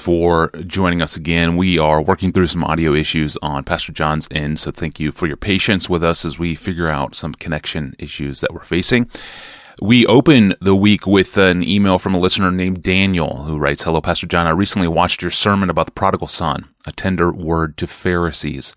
Thanks for joining us again. We are working through some audio issues on Pastor John's end, so thank you for your patience with us as we figure out some connection issues that we're facing. We open the week with an email from a listener named Daniel who writes, Hello, Pastor John. I recently watched your sermon about the prodigal son, a tender word to Pharisees.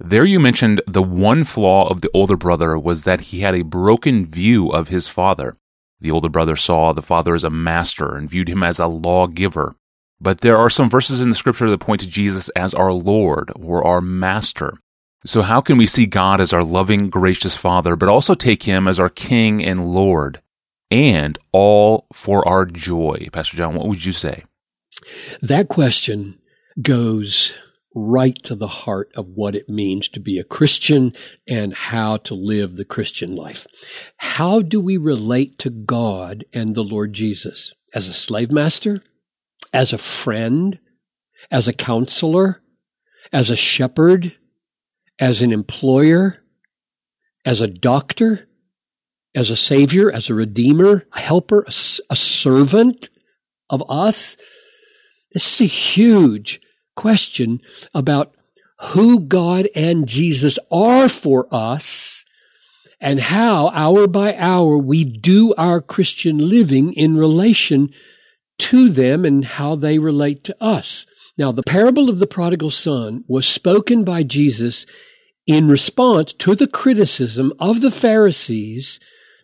There you mentioned the one flaw of the older brother was that he had a broken view of his father. The older brother saw the father as a master and viewed him as a lawgiver. But there are some verses in the scripture that point to Jesus as our Lord or our Master. So, how can we see God as our loving, gracious Father, but also take Him as our King and Lord, and all for our joy? Pastor John, what would you say? That question goes right to the heart of what it means to be a Christian and how to live the Christian life. How do we relate to God and the Lord Jesus? As a slave master? As a friend? As a counselor? As a shepherd? as an employer, as a doctor, as a savior, as a redeemer, a helper, a, a servant of us? This is a huge question about who God and Jesus are for us and how hour by hour we do our Christian living in relation to them and how they relate to us. Now, the parable of the prodigal son was spoken by Jesus in response to the criticism of the Pharisees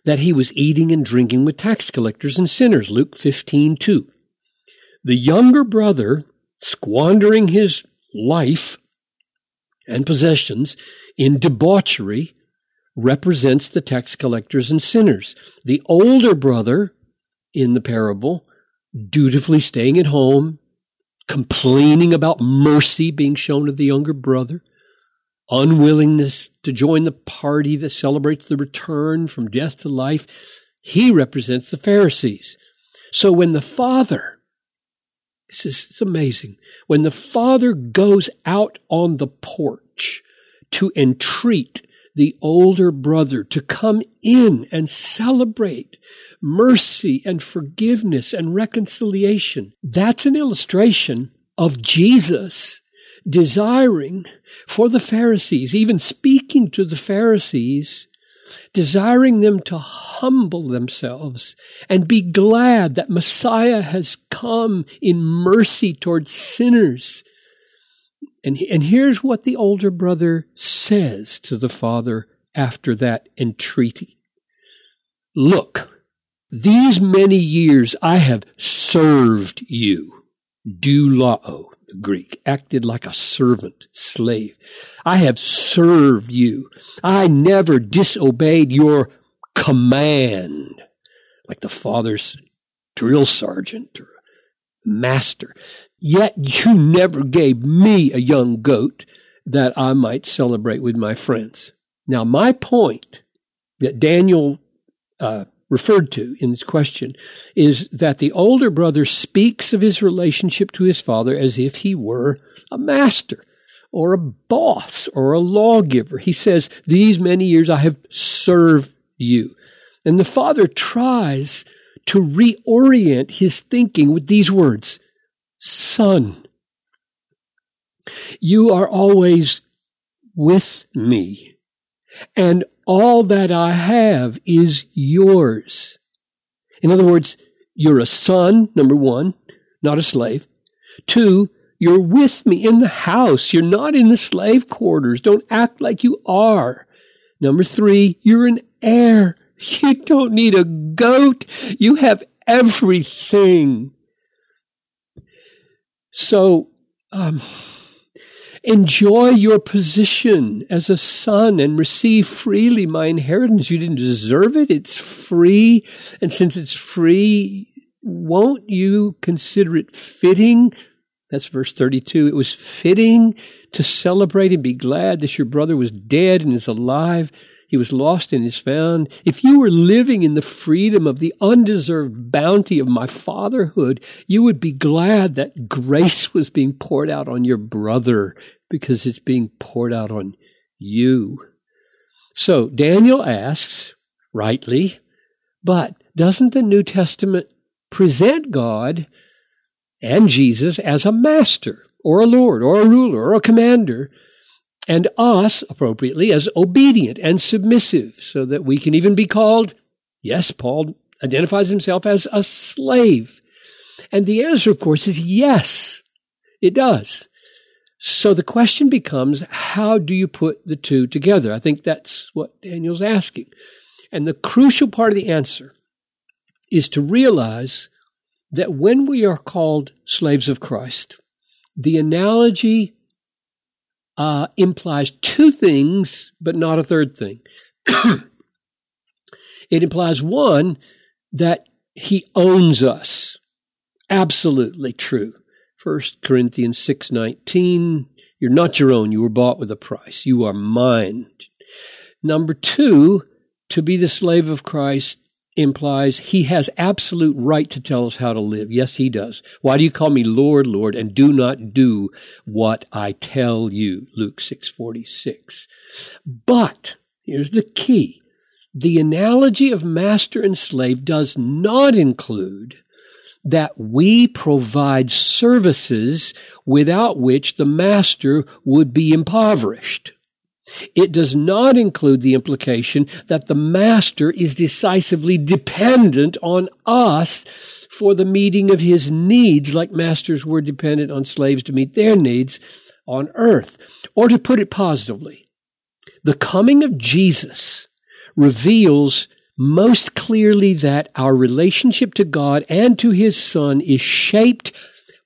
that he was eating and drinking with tax collectors and sinners. Luke 15, 2. The younger brother, squandering his life and possessions in debauchery, represents the tax collectors and sinners. The older brother in the parable, dutifully staying at home, complaining about mercy being shown to the younger brother, unwillingness to join the party that celebrates the return from death to life. He represents the Pharisees. So when the Father, this is amazing, when the Father goes out on the porch to entreat the older brother to come in and celebrate mercy and forgiveness and reconciliation, that's an illustration of Jesus desiring for the Pharisees, even speaking to the Pharisees, desiring them to humble themselves and be glad that Messiah has come in mercy towards sinners. And, and here's what the older brother says to the father after that entreaty. Look, these many years I have served you, douleuo, the Greek, acted like a servant, slave. I have served you. I never disobeyed your command, like the father's drill sergeant or master. Yet you never gave me a young goat that I might celebrate with my friends. Now, my point that Daniel uh, referred to in this question is that the older brother speaks of his relationship to his father as if he were a master or a boss or a lawgiver. He says, These many years I have served you. And the father tries to reorient his thinking with these words Son, you are always with me, and all that I have is yours. In other words, you're a son, number one, not a slave. Two, you're with me in the house. You're not in the slave quarters. Don't act like you are. Number three, you're an heir. You don't need a goat. You have everything. So, um, Enjoy your position as a son and receive freely my inheritance. You didn't deserve it. It's free. And since it's free, won't you consider it fitting? That's verse 32. It was fitting to celebrate and be glad that your brother was dead and is alive he was lost and is found. If you were living in the freedom of the undeserved bounty of my fatherhood, you would be glad that grace was being poured out on your brother because it's being poured out on you. So Daniel asks, rightly, but doesn't the New Testament present God and Jesus as a master or a lord or a ruler or a commander and us appropriately as obedient and submissive so that we can even be called, yes, Paul identifies himself as a slave. And the answer, of course, is yes, it does. So the question becomes, how do you put the two together? I think that's what Daniel's asking. And the crucial part of the answer is to realize that when we are called slaves of Christ, the analogy uh, implies two things, but not a third thing. it implies one, that he owns us. Absolutely true. 1 Corinthians 6:19 You're not your own, you were bought with a price. You are mine. Number 2, to be the slave of Christ implies he has absolute right to tell us how to live. Yes, he does. Why do you call me Lord, Lord, and do not do what I tell you? Luke 6:46. But here's the key. The analogy of master and slave does not include that we provide services without which the master would be impoverished. It does not include the implication that the master is decisively dependent on us for the meeting of his needs, like masters were dependent on slaves to meet their needs on earth. Or to put it positively, the coming of Jesus reveals most clearly that our relationship to God and to His Son is shaped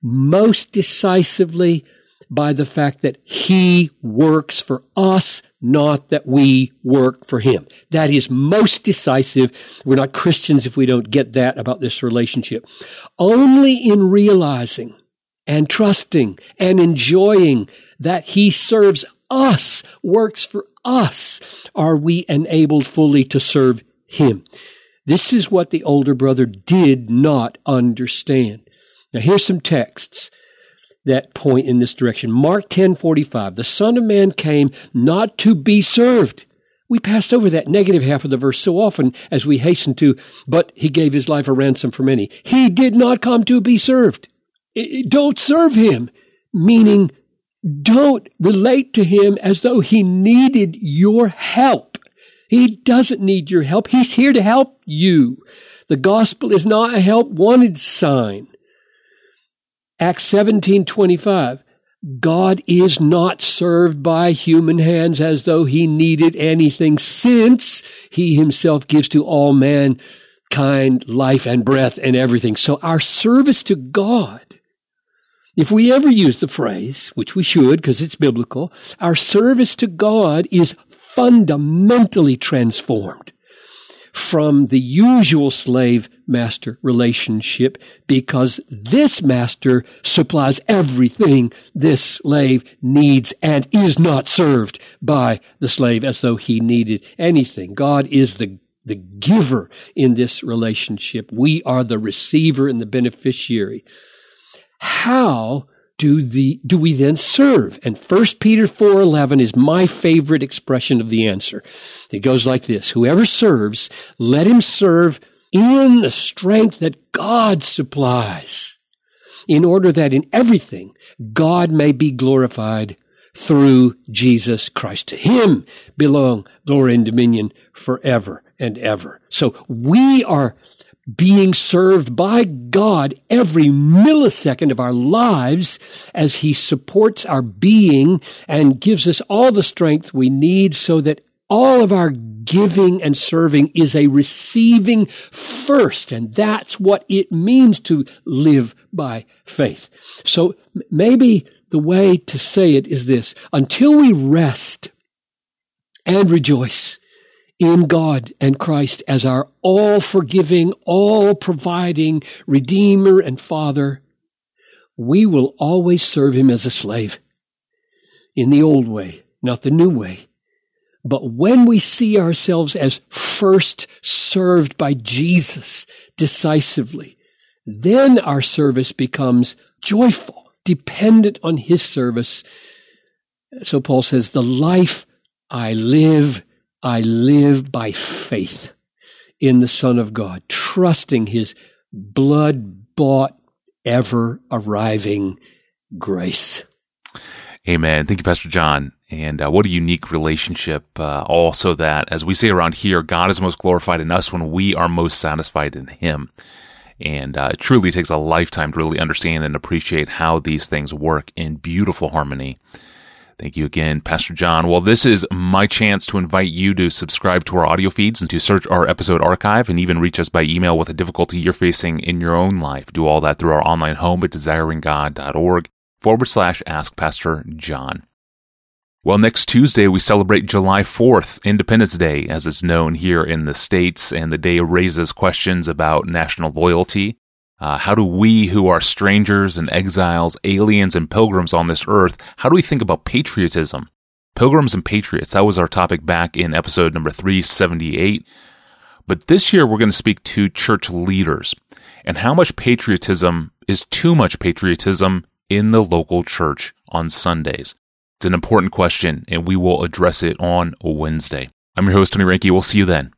most decisively by the fact that He works for us, not that we work for Him. That is most decisive. We're not Christians if we don't get that about this relationship. Only in realizing and trusting and enjoying that He serves us, works for us, are we enabled fully to serve him. This is what the older brother did not understand. Now here's some texts that point in this direction. Mark 10:45. The Son of Man came not to be served. We passed over that negative half of the verse so often as we hasten to, but he gave his life a ransom for many. He did not come to be served. Don't serve him, meaning don't relate to him as though he needed your help. He doesn't need your help. He's here to help you. The gospel is not a help wanted sign. Acts 17, 25. God is not served by human hands as though he needed anything since he himself gives to all mankind life and breath and everything. So our service to God if we ever use the phrase, which we should because it's biblical, our service to God is fundamentally transformed from the usual slave master relationship because this master supplies everything this slave needs and is not served by the slave as though he needed anything. God is the the giver in this relationship. We are the receiver and the beneficiary how do the do we then serve? And 1 peter 4.11 is my favorite expression of the answer. It goes like this whoever serves let him serve in the strength that god supplies in order that in everything god may be glorified through jesus christ. To him belong glory and dominion forever and ever. So we are being served by God every millisecond of our lives as He supports our being and gives us all the strength we need so that all of our giving and serving is a receiving first. And that's what it means to live by faith. So maybe the way to say it is this. Until we rest and rejoice in God and Christ as our all forgiving, all providing Redeemer and Father, we will always serve Him as a slave in the old way, not the new way. But when we see ourselves as first served by Jesus decisively, then our service becomes joyful, dependent on His service. So Paul says, the life I live I live by faith in the Son of God, trusting his blood bought, ever arriving grace. Amen. Thank you, Pastor John. And uh, what a unique relationship. Uh, also, that as we say around here, God is most glorified in us when we are most satisfied in Him. And uh, it truly takes a lifetime to really understand and appreciate how these things work in beautiful harmony. Thank you again, Pastor John. Well, this is my chance to invite you to subscribe to our audio feeds and to search our episode archive and even reach us by email with a difficulty you're facing in your own life. Do all that through our online home at desiringgod.org forward slash ask Pastor John. Well, next Tuesday, we celebrate July 4th, Independence Day, as it's known here in the States, and the day raises questions about national loyalty, uh, how do we, who are strangers and exiles, aliens and pilgrims on this earth, how do we think about patriotism? Pilgrims and patriots, that was our topic back in episode number 378. But this year we're going to speak to church leaders and how much patriotism is too much patriotism in the local church on Sundays. It's an important question and we will address it on Wednesday. I'm your host, Tony Reinke. We'll see you then.